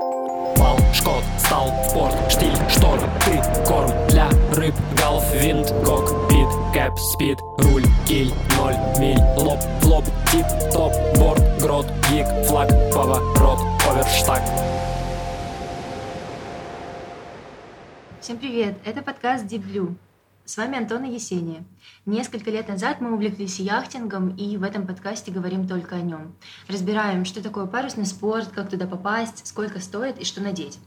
Вал, шкот, стал, порт, штиль, шторм, ты, корм для рыб, галф, винт, кокпит, кэп, спид, руль, киль, ноль, миль, лоб, флоп, тип, топ, борт, грот, гик, флаг, поворот, оверштаг. Всем привет! Это подкаст Deep Blue. С вами Антон и Есения. Несколько лет назад мы увлеклись яхтингом, и в этом подкасте говорим только о нем. Разбираем, что такое парусный спорт, как туда попасть, сколько стоит и что надеть.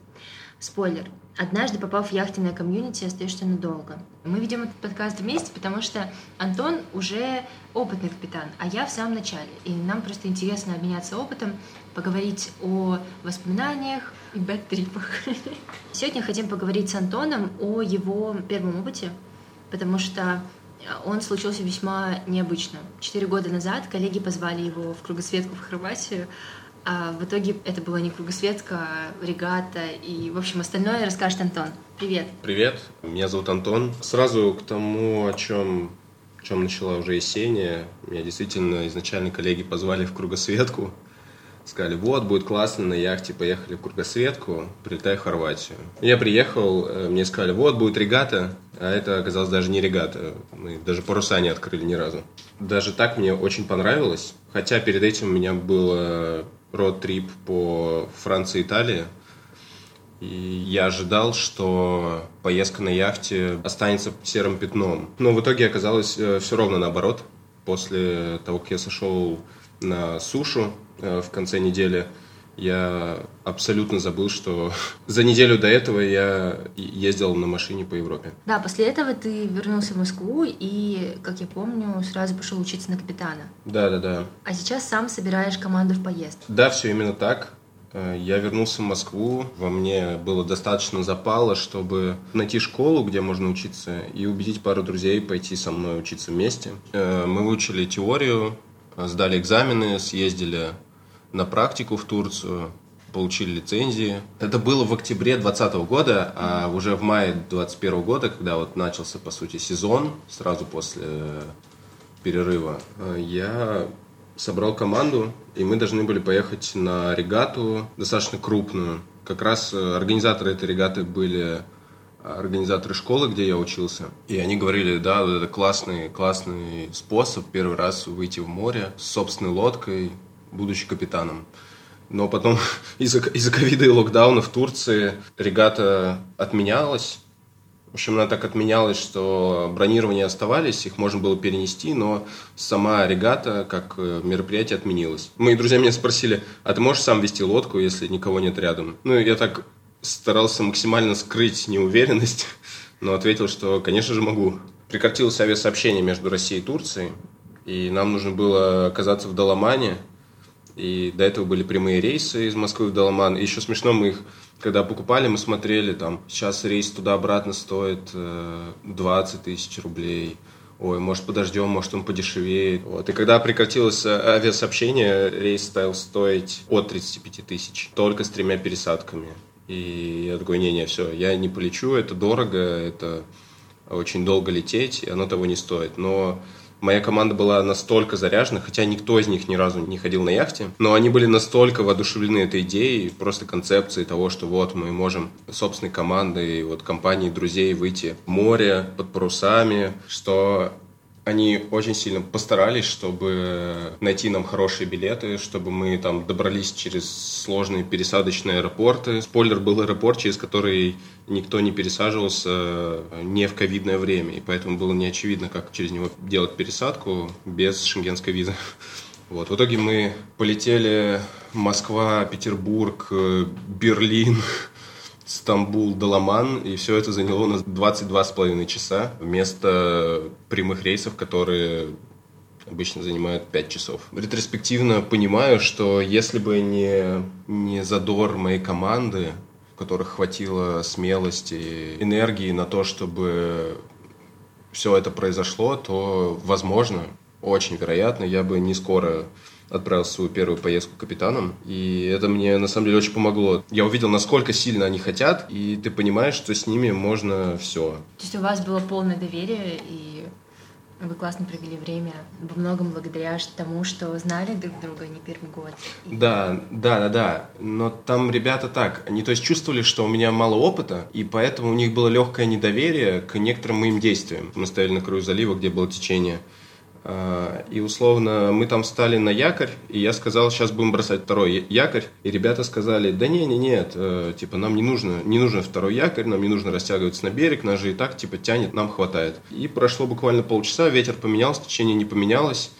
Спойлер. Однажды, попав в яхтенное комьюнити, остаешься надолго. Мы ведем этот подкаст вместе, потому что Антон уже опытный капитан, а я в самом начале. И нам просто интересно обменяться опытом, поговорить о воспоминаниях и бэт-трипах. Сегодня хотим поговорить с Антоном о его первом опыте, потому что он случился весьма необычно. Четыре года назад коллеги позвали его в кругосветку в Хорватию, а в итоге это была не кругосветка, а регата, и, в общем, остальное расскажет Антон. Привет. Привет, меня зовут Антон. Сразу к тому, о чем, чем начала уже Есения, меня действительно изначально коллеги позвали в кругосветку, Сказали, вот, будет классно, на яхте поехали в кругосветку, прилетай в Хорватию. Я приехал, э, мне сказали, вот, будет регата, а это оказалось даже не регата. Мы даже паруса не открыли ни разу. Даже так мне очень понравилось. Хотя перед этим у меня был род-трип по Франции и Италии. И я ожидал, что поездка на яхте останется серым пятном. Но в итоге оказалось э, все ровно наоборот. После того, как я сошел на сушу, Э, в конце недели, я абсолютно забыл, что за неделю до этого я ездил на машине по Европе. Да, после этого ты вернулся в Москву и, как я помню, сразу пошел учиться на капитана. Да, да, да. А сейчас сам собираешь команду в поездку. Да, все именно так. Э, я вернулся в Москву, во мне было достаточно запала, чтобы найти школу, где можно учиться, и убедить пару друзей пойти со мной учиться вместе. Э, мы выучили теорию, сдали экзамены, съездили на практику в Турцию, получили лицензии. Это было в октябре 2020 года, а уже в мае 2021 года, когда вот начался, по сути, сезон, сразу после перерыва, я собрал команду, и мы должны были поехать на регату, достаточно крупную. Как раз организаторы этой регаты были организаторы школы, где я учился. И они говорили, да, это классный, классный способ первый раз выйти в море с собственной лодкой, будучи капитаном. Но потом из-за из ковида и локдауна в Турции регата отменялась. В общем, она так отменялась, что бронирования оставались, их можно было перенести, но сама регата как э, мероприятие отменилась. Мои друзья меня спросили, а ты можешь сам вести лодку, если никого нет рядом? Ну, я так старался максимально скрыть неуверенность, но ответил, что, конечно же, могу. Прекратилось авиасообщение между Россией и Турцией, и нам нужно было оказаться в Даламане – и до этого были прямые рейсы из Москвы в Даламан. И еще смешно, мы их, когда покупали, мы смотрели, там, сейчас рейс туда-обратно стоит э, 20 тысяч рублей. Ой, может, подождем, может, он подешевеет. Вот. И когда прекратилось э, авиасообщение, рейс стал стоить от 35 тысяч, только с тремя пересадками. И я такой, не-не, все, я не полечу, это дорого, это очень долго лететь, и оно того не стоит. Но Моя команда была настолько заряжена, хотя никто из них ни разу не ходил на яхте, но они были настолько воодушевлены этой идеей, просто концепцией того, что вот мы можем собственной командой, вот компанией друзей выйти в море под парусами, что они очень сильно постарались, чтобы найти нам хорошие билеты, чтобы мы там добрались через сложные пересадочные аэропорты. Спойлер был аэропорт, через который никто не пересаживался э, не в ковидное время, и поэтому было не очевидно, как через него делать пересадку без шенгенской визы. Вот. В итоге мы полетели Москва, Петербург, э, Берлин, Стамбул, Даламан, и все это заняло у нас 22,5 часа вместо прямых рейсов, которые обычно занимают 5 часов. Ретроспективно понимаю, что если бы не, не задор моей команды, в которых хватило смелости, энергии на то, чтобы все это произошло, то, возможно, очень вероятно, я бы не скоро отправился в свою первую поездку капитаном. И это мне на самом деле очень помогло. Я увидел, насколько сильно они хотят, и ты понимаешь, что с ними можно все. То есть у вас было полное доверие и вы классно провели время, во многом благодаря тому, что знали друг друга не первый год. Да, да, да, да. Но там ребята так, они то есть чувствовали, что у меня мало опыта, и поэтому у них было легкое недоверие к некоторым моим действиям. Мы стояли на краю залива, где было течение. А, и условно мы там встали на якорь, и я сказал, сейчас будем бросать второй якорь. И ребята сказали, да не, не, нет, э, типа нам не нужно, не нужен второй якорь, нам не нужно растягиваться на берег, нас же и так типа тянет, нам хватает. И прошло буквально полчаса, ветер поменялся, течение не поменялось.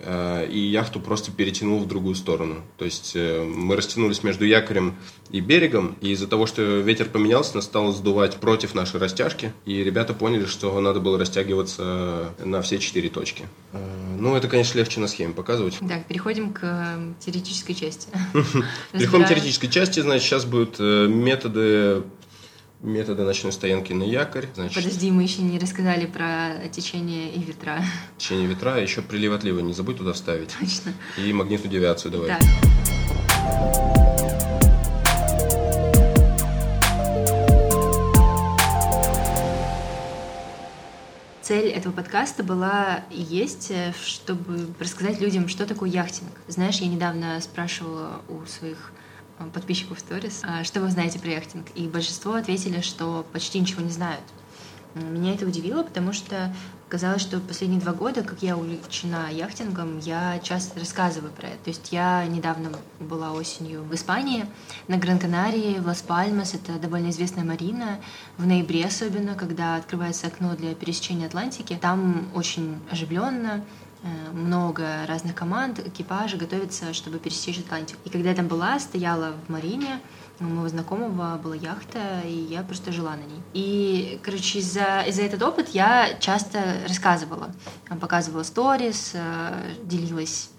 Э, и яхту просто перетянул в другую сторону. То есть э, мы растянулись между якорем и берегом, и из-за того, что ветер поменялся, нас стало сдувать против нашей растяжки, и ребята поняли, что надо было растягиваться на все четыре точки. Э, ну, это, конечно, легче на схеме показывать. Так, переходим к теоретической части. Переходим к теоретической части, значит, сейчас будут методы методы ночной стоянки на якорь. Значит, Подожди, мы еще не рассказали про течение и ветра. Течение ветра, а еще прилив отлива не забудь туда вставить. Точно. И магнитную девиацию давай. Да. Цель этого подкаста была и есть, э, чтобы рассказать людям, что такое яхтинг. Знаешь, я недавно спрашивала у своих подписчиков в сторис, а, что вы знаете про яхтинг. И большинство ответили, что почти ничего не знают. Меня это удивило, потому что казалось, что последние два года, как я увлечена яхтингом, я часто рассказываю про это. То есть я недавно была осенью в Испании, на Гран-Канарии, в Лас-Пальмас, это довольно известная марина, в ноябре особенно, когда открывается окно для пересечения Атлантики. Там очень оживленно, Э, много разных команд, экипажей готовятся, чтобы пересечь Атлантику. И когда я там была, стояла в Марине, у моего знакомого была яхта, и я просто жила на ней. И, короче, из-за из этот опыт я часто рассказывала. Показывала сторис, э, делилась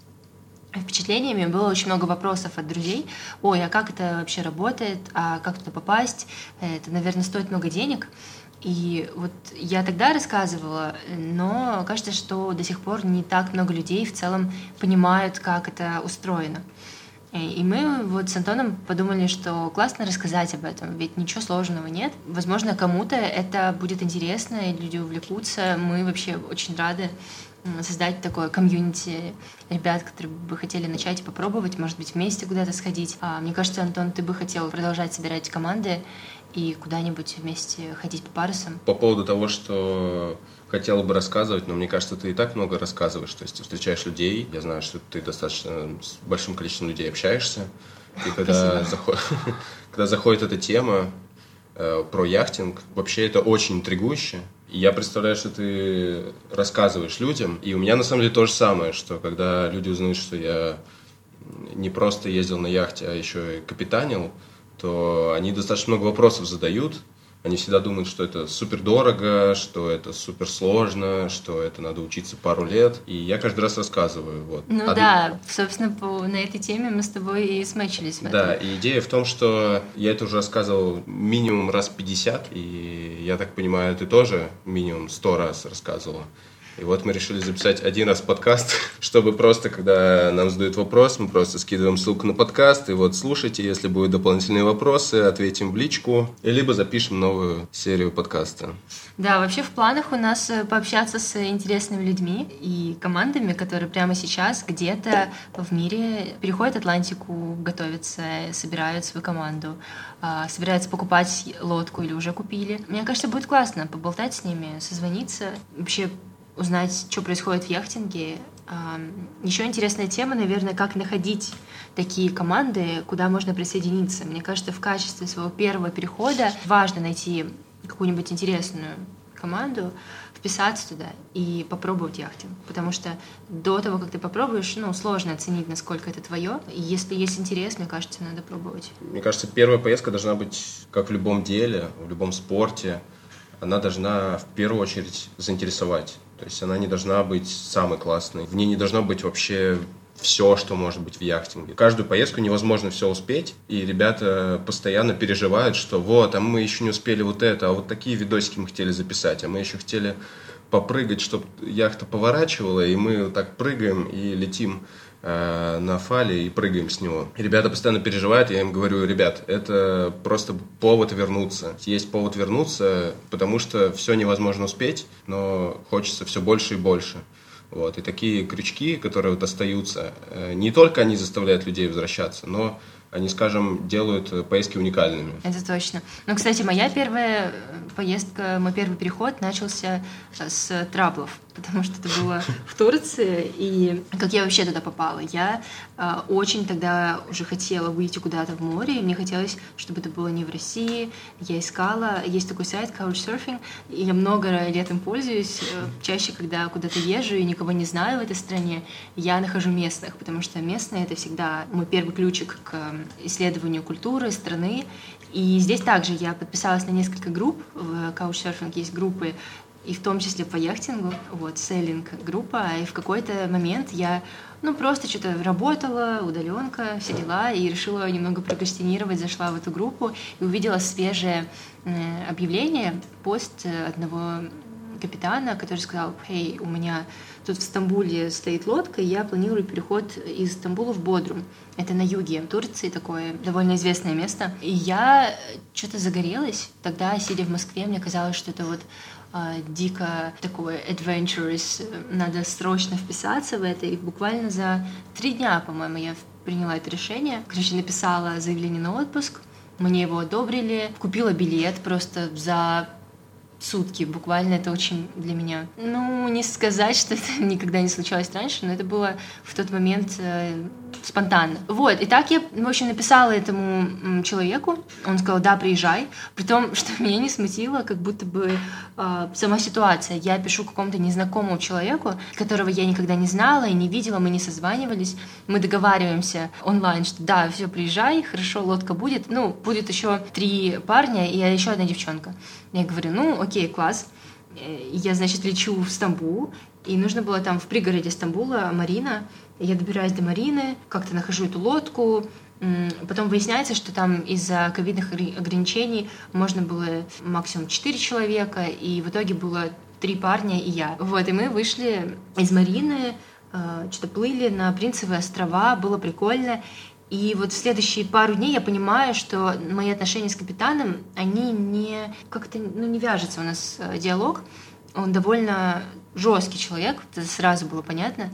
впечатлениями. Было очень много вопросов от друзей. Ой, а как это вообще работает? А как туда попасть? Это, наверное, стоит много денег. И вот я тогда рассказывала, но кажется, что до сих пор не так много людей в целом понимают, как это устроено. И мы вот с Антоном подумали, что классно рассказать об этом, ведь ничего сложного нет. Возможно, кому-то это будет интересно, и люди увлекутся. Мы вообще очень рады создать такое комьюнити ребят, которые бы хотели начать и попробовать, может быть, вместе куда-то сходить. А мне кажется, Антон, ты бы хотел продолжать собирать команды и куда-нибудь вместе ходить по парусам. По поводу того, что хотела бы рассказывать, но мне кажется, ты и так много рассказываешь. То есть ты встречаешь людей, я знаю, что ты достаточно с большим количеством людей общаешься. И когда, заход... когда заходит эта тема э, про яхтинг, вообще это очень интригующе. И я представляю, что ты рассказываешь людям. И у меня на самом деле то же самое, что когда люди узнают, что я не просто ездил на яхте, а еще и капитанил, то они достаточно много вопросов задают. Они всегда думают, что это супер дорого, что это супер сложно, что это надо учиться пару лет. И я каждый раз рассказываю. Вот. Ну Од... да, собственно, по, на этой теме мы с тобой и смачились. Да, и идея в том, что я это уже рассказывал минимум раз 50, и я так понимаю, ты тоже минимум 100 раз рассказывала. И вот мы решили записать один раз подкаст, чтобы просто, когда нам задают вопрос, мы просто скидываем ссылку на подкаст, и вот слушайте, если будут дополнительные вопросы, ответим в личку, либо запишем новую серию подкаста. Да, вообще в планах у нас э, пообщаться с интересными людьми и командами, которые прямо сейчас где-то в мире переходят Атлантику, готовятся, собирают свою команду, а, собираются покупать лодку или уже купили. Мне кажется, будет классно поболтать с ними, созвониться, вообще узнать, что происходит в яхтинге. Еще интересная тема, наверное, как находить такие команды, куда можно присоединиться. Мне кажется, в качестве своего первого перехода важно найти какую-нибудь интересную команду, вписаться туда и попробовать яхтинг. Потому что до того, как ты попробуешь, ну, сложно оценить, насколько это твое. И если есть интерес, мне кажется, надо пробовать. Мне кажется, первая поездка должна быть, как в любом деле, в любом спорте, она должна в первую очередь заинтересовать. То есть она не должна быть самой классной. В ней не должно быть вообще все, что может быть в яхтинге. Каждую поездку невозможно все успеть, и ребята постоянно переживают, что вот, а мы еще не успели вот это, а вот такие видосики мы хотели записать, а мы еще хотели попрыгать, чтобы яхта поворачивала, и мы так прыгаем и летим э, на фале и прыгаем с него. Ребята постоянно переживают, я им говорю, ребят, это просто повод вернуться. Есть повод вернуться, потому что все невозможно успеть, но хочется все больше и больше. Вот. И такие крючки, которые вот остаются, э, не только они заставляют людей возвращаться, но они, скажем, делают э, поездки уникальными. Это точно. Ну, кстати, моя первая поездка, мой первый переход начался с траблов потому что это было в Турции, и как я вообще туда попала. Я э, очень тогда уже хотела выйти куда-то в море, и мне хотелось, чтобы это было не в России. Я искала, есть такой сайт Couchsurfing, и я много лет им пользуюсь. Э, чаще, когда куда-то езжу и никого не знаю в этой стране, я нахожу местных, потому что местные — это всегда мой первый ключик к исследованию культуры страны. И здесь также я подписалась на несколько групп. В Couchsurfing есть группы и в том числе по яхтингу, вот, селлинг группа, и в какой-то момент я, ну, просто что-то работала, удаленка, все дела, и решила немного прокрастинировать, зашла в эту группу и увидела свежее э, объявление, пост одного капитана, который сказал, «Хей, у меня тут в Стамбуле стоит лодка, и я планирую переход из Стамбула в Бодрум. Это на юге Турции, такое довольно известное место. И я что-то загорелась. Тогда, сидя в Москве, мне казалось, что это вот а, дико такой adventurous, надо срочно вписаться в это. И буквально за три дня, по-моему, я приняла это решение. Короче, написала заявление на отпуск, мне его одобрили, купила билет просто за сутки. Буквально это очень для меня... Ну, не сказать, что это никогда не случалось раньше, но это было в тот момент э, спонтанно. Вот, и так я, в общем, написала этому человеку, он сказал, да, приезжай, при том, что меня не смутило, как будто бы э, сама ситуация. Я пишу какому-то незнакомому человеку, которого я никогда не знала и не видела, мы не созванивались, мы договариваемся онлайн, что да, все, приезжай, хорошо, лодка будет, ну, будет еще три парня и еще одна девчонка. Я говорю, ну, окей, класс. Э, я, значит, лечу в Стамбул, и нужно было там в пригороде Стамбула Марина. Я добираюсь до Марины, как-то нахожу эту лодку, Потом выясняется, что там из-за ковидных ограничений можно было максимум 4 человека, и в итоге было три парня и я. Вот, и мы вышли из Марины, э, что-то плыли на Принцевые острова, было прикольно. И вот в следующие пару дней я понимаю, что мои отношения с капитаном, они не как-то ну, не вяжется у нас э, диалог. Он довольно жесткий человек, это сразу было понятно.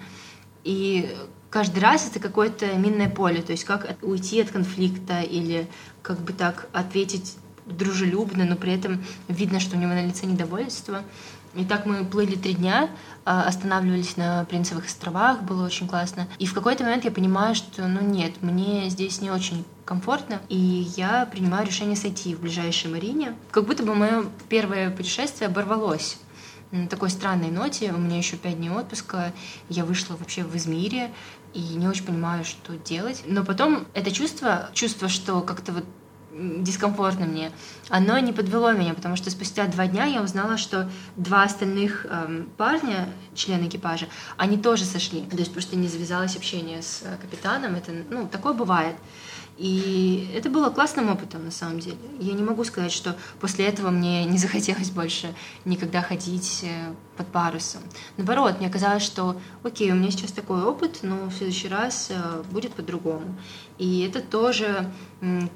И каждый раз это какое-то минное поле, то есть как уйти от конфликта или как бы так ответить дружелюбно, но при этом видно, что у него на лице недовольство. И так мы плыли три дня, а, останавливались на Принцевых островах, было очень классно. И в какой-то момент я понимаю, что, ну нет, мне здесь не очень комфортно, и я принимаю решение сойти в ближайшей марине. Как будто бы мое первое путешествие оборвалось на такой странной ноте. У меня еще пять дней отпуска, я вышла вообще в Измире, и не очень понимаю, что делать. Но потом это чувство, чувство, что как-то вот дискомфортно мне, оно не подвело меня, потому что спустя два дня я узнала, что два остальных эм, парня, члены экипажа, они тоже сошли. То есть просто не завязалось общение с э, капитаном. Это, ну, такое бывает. И это было классным опытом, на самом деле. Я не могу сказать, что после этого мне не захотелось больше никогда ходить э, под парусом. Наоборот, мне казалось, что окей, у меня сейчас такой опыт, но в следующий раз э, будет по-другому. И это тоже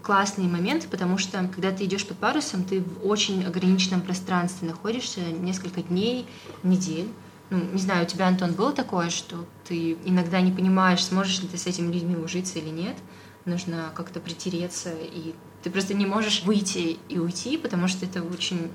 классный момент, потому что когда ты идешь под парусом, ты в очень ограниченном пространстве находишься несколько дней, недель. Ну, не знаю, у тебя, Антон, было такое, что ты иногда не понимаешь, сможешь ли ты с этими людьми ужиться или нет? нужно как-то притереться, и ты просто не можешь выйти и уйти, потому что это очень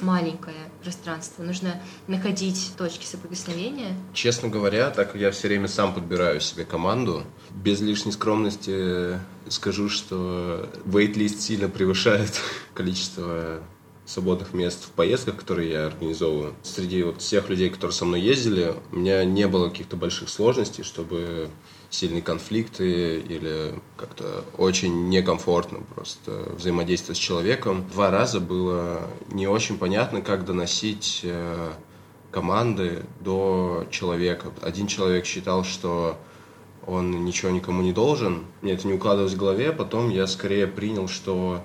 маленькое пространство. Нужно находить точки соприкосновения. Честно говоря, так я все время сам подбираю себе команду, без лишней скромности скажу, что вейт-лист сильно превышает количество свободных мест в поездках, которые я организовываю. Среди вот всех людей, которые со мной ездили, у меня не было каких-то больших сложностей, чтобы сильные конфликты или как-то очень некомфортно просто взаимодействовать с человеком. Два раза было не очень понятно, как доносить э, команды до человека. Один человек считал, что он ничего никому не должен. Мне это не укладывалось в голове. Потом я скорее принял, что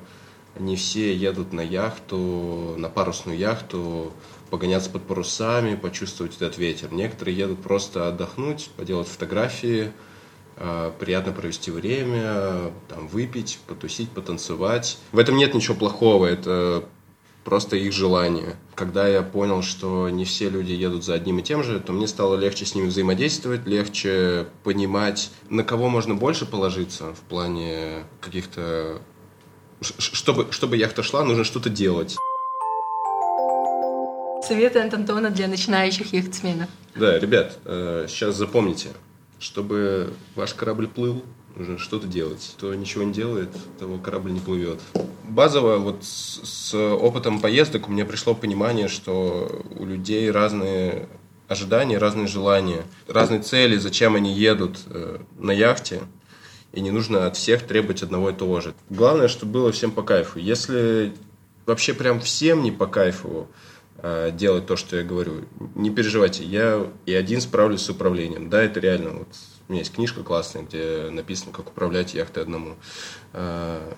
не все едут на яхту, на парусную яхту, погоняться под парусами, почувствовать этот ветер. Некоторые едут просто отдохнуть, поделать фотографии, приятно провести время, там, выпить, потусить, потанцевать. В этом нет ничего плохого, это просто их желание. Когда я понял, что не все люди едут за одним и тем же, то мне стало легче с ними взаимодействовать, легче понимать, на кого можно больше положиться в плане каких-то... Чтобы, чтобы яхта шла, нужно что-то делать. Советы от Антона для начинающих яхтсменов. Да, ребят, э, сейчас запомните, чтобы ваш корабль плыл, нужно что-то делать. Кто ничего не делает, того корабль не плывет. Базово вот с, с опытом поездок у меня пришло понимание, что у людей разные ожидания, разные желания, разные цели, зачем они едут э, на яхте. И не нужно от всех требовать одного и того же. Главное, чтобы было всем по кайфу. Если вообще прям всем не по кайфу делать то, что я говорю, не переживайте, я и один справлюсь с управлением. Да, это реально вот у меня есть книжка классная, где написано, как управлять яхтой одному.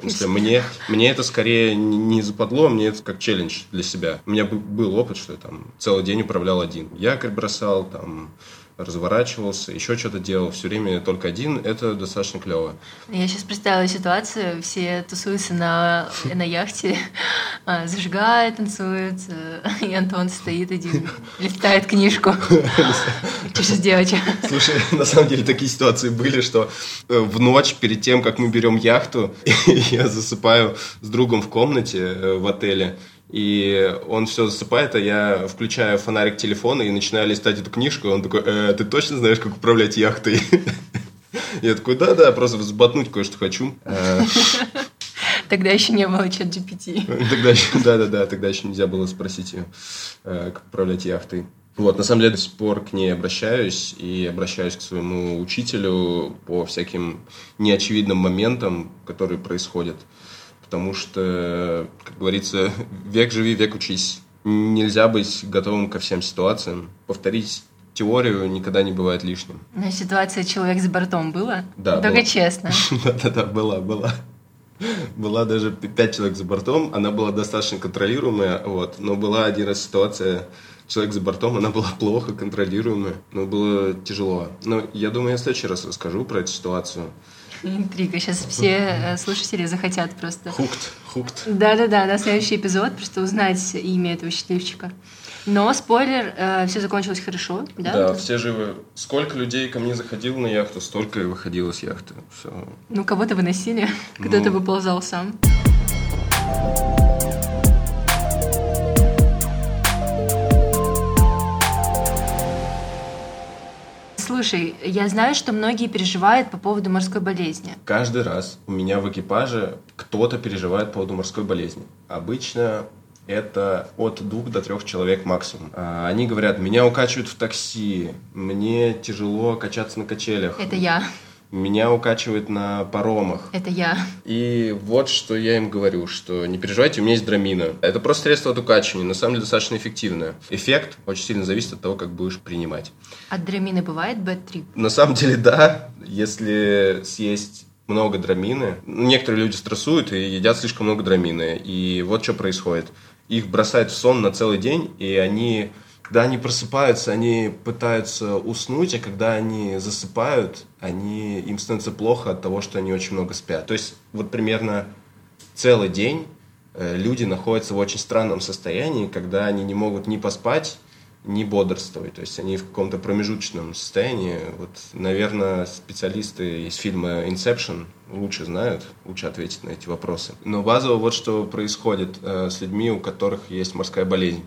Если мне, мне это скорее не западло, мне это как челлендж для себя. У меня был опыт, что я там целый день управлял один. Якорь бросал, там разворачивался, еще что-то делал, все время только один, это достаточно клево. Я сейчас представила ситуацию, все тусуются на, на яхте, а, зажигают, танцуют, э, и Антон стоит один, листает книжку. Что сейчас делать? Слушай, на самом деле такие ситуации были, что э, в ночь перед тем, как мы берем яхту, я засыпаю с другом в комнате э, в отеле, и он все засыпает, а я включаю фонарик телефона и начинаю листать эту книжку, он такой, э, ты точно знаешь, как управлять яхтой? Я такой, да-да, просто взботнуть кое-что хочу. Э, тогда еще не было чат GPT. Тогда еще, да-да-да, тогда еще нельзя было спросить ее, э, как управлять яхтой. Вот, на самом деле, до сих пор к ней обращаюсь и обращаюсь к своему учителю по всяким неочевидным моментам, которые происходят потому что, как говорится, век живи, век учись. Нельзя быть готовым ко всем ситуациям. Повторить теорию никогда не бывает лишним. Но ситуация «человек с бортом» была? Да. Только была. честно. Да-да-да, была, была. Была даже пять человек за бортом, она была достаточно контролируемая, вот. Но была один раз ситуация, человек за бортом, она была плохо контролируемая, но было тяжело. Но я думаю, я в следующий раз расскажу про эту ситуацию. Интрига. Сейчас все э, слушатели захотят просто. Хукт, хукт. Да-да-да, на следующий эпизод просто узнать имя этого счастливчика. Но спойлер, э, все закончилось хорошо, да? Да, все живы. Сколько людей ко мне заходило на яхту, столько и выходило с яхты. Все. Ну, кого-то выносили, кто-то ну... выползал сам. Слушай, я знаю, что многие переживают по поводу морской болезни. Каждый раз у меня в экипаже кто-то переживает по поводу морской болезни. Обычно это от двух до трех человек максимум. А, они говорят, меня укачивают в такси, мне тяжело качаться на качелях. Это я. Меня укачивает на паромах. Это я. И вот что я им говорю, что не переживайте, у меня есть драмина. Это просто средство от укачивания, на самом деле достаточно эффективное. Эффект очень сильно зависит от того, как будешь принимать. От драмины бывает trip? На самом деле, да. Если съесть много драмины. Некоторые люди стрессуют и едят слишком много драмины. И вот что происходит. Их бросает в сон на целый день, и они когда они просыпаются, они пытаются уснуть, а когда они засыпают, они, им становится плохо от того, что они очень много спят. То есть вот примерно целый день э, люди находятся в очень странном состоянии, когда они не могут ни поспать, ни бодрствовать. То есть они в каком-то промежуточном состоянии. Вот, наверное, специалисты из фильма Inception лучше знают, лучше ответить на эти вопросы. Но базово вот что происходит э, с людьми, у которых есть морская болезнь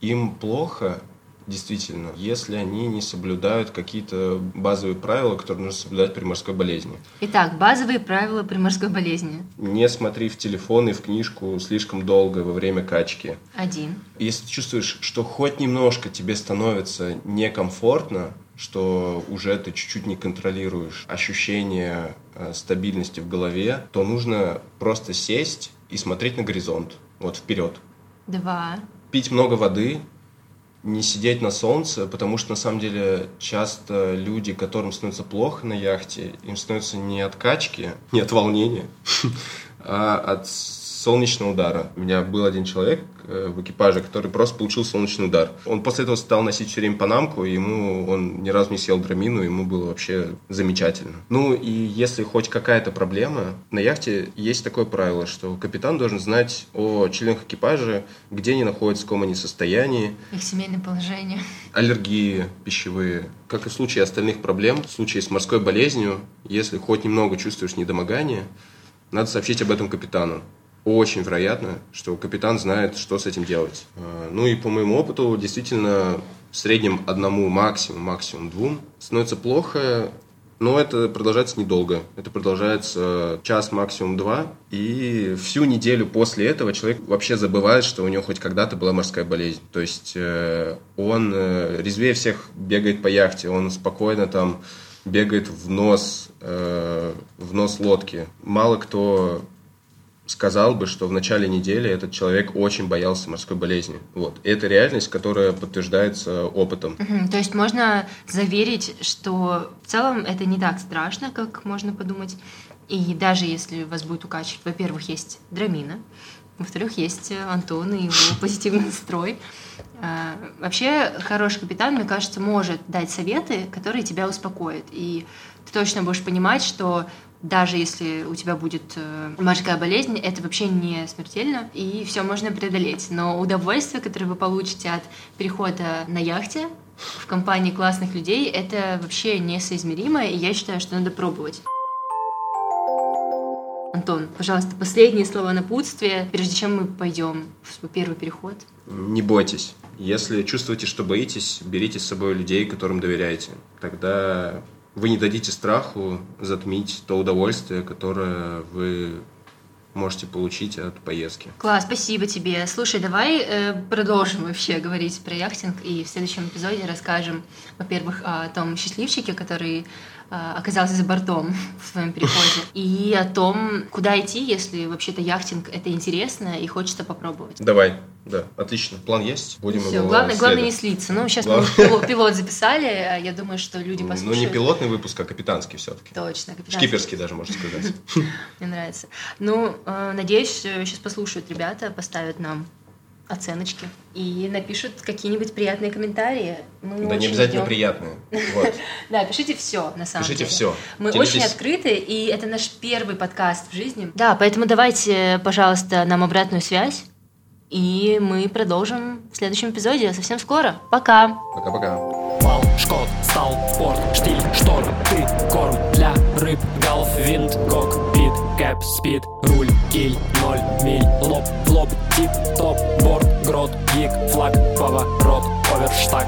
им плохо, действительно, если они не соблюдают какие-то базовые правила, которые нужно соблюдать при морской болезни. Итак, базовые правила при морской болезни. Не смотри в телефон и в книжку слишком долго во время качки. Один. Если ты чувствуешь, что хоть немножко тебе становится некомфортно, что уже ты чуть-чуть не контролируешь ощущение э, стабильности в голове, то нужно просто сесть и смотреть на горизонт, вот вперед. Два пить много воды, не сидеть на солнце, потому что на самом деле часто люди, которым становится плохо на яхте, им становится не от качки, не от волнения, а от солнечного удара. У меня был один человек э, в экипаже, который просто получил солнечный удар. Он после этого стал носить все время панамку, и ему он ни разу не съел драмину, ему было вообще замечательно. Ну и если хоть какая-то проблема, на яхте есть такое правило, что капитан должен знать о членах экипажа, где они находятся, в каком они состоянии. Их семейное положение. Аллергии пищевые. Как и в случае остальных проблем, в случае с морской болезнью, если хоть немного чувствуешь недомогание, надо сообщить об этом капитану. Очень вероятно, что капитан знает, что с этим делать. А, ну и по моему опыту, действительно, в среднем одному, максимум, максимум двум становится плохо, но это продолжается недолго. Это продолжается час, максимум два. И всю неделю после этого человек вообще забывает, что у него хоть когда-то была морская болезнь. То есть э, он э, резвее всех бегает по яхте, он спокойно там бегает в нос, э, в нос лодки. Мало кто сказал бы, что в начале недели этот человек очень боялся морской болезни. Вот. И это реальность, которая подтверждается опытом. Угу, то есть можно заверить, что в целом это не так страшно, как можно подумать. И даже если вас будет укачивать, во-первых, есть драмина, во-вторых, есть Антон и его позитивный настрой. А, вообще, хороший капитан, мне кажется, может дать советы, которые тебя успокоят. И ты точно будешь понимать, что даже если у тебя будет э, морская болезнь, это вообще не смертельно, и все можно преодолеть. Но удовольствие, которое вы получите от перехода на яхте в компании классных людей, это вообще несоизмеримо, и я считаю, что надо пробовать. Антон, пожалуйста, последние слова напутствия, прежде чем мы пойдем в свой первый переход. Не бойтесь. Если чувствуете, что боитесь, берите с собой людей, которым доверяете. Тогда вы не дадите страху затмить то удовольствие, которое вы можете получить от поездки. Класс, спасибо тебе. Слушай, давай э, продолжим вообще говорить про яхтинг и в следующем эпизоде расскажем, во-первых, о том счастливчике, который оказался за бортом в своем переходе, и о том, куда идти, если вообще-то яхтинг это интересно и хочется попробовать. Давай. Да, отлично. План есть. Будем Все, его главное, главное не слиться. Ну, сейчас Глав... мы пилот, пилот записали, а я думаю, что люди послушают. Ну, не пилотный выпуск, а капитанский все-таки. Точно, капитанский. Шкиперский даже, можно сказать. Мне нравится. Ну, э, надеюсь, сейчас послушают ребята, поставят нам оценочки и напишут какие-нибудь приятные комментарии. Мы да не обязательно ждем. приятные. Вот. да, пишите все, на самом пишите деле. все. Мы очень открыты, и это наш первый подкаст в жизни. Да, поэтому давайте, пожалуйста, нам обратную связь. И мы продолжим в следующем эпизоде совсем скоро. Пока! Пока-пока. Вал, шкот, стал, порт, штиль, штор, ты, корм для рыб, галф, винт, кокпит, кэп, спид, руль, киль, ноль, миль, лоб, в лоб, тип, топ, борт, грот, гик, флаг, поворот, оверштаг.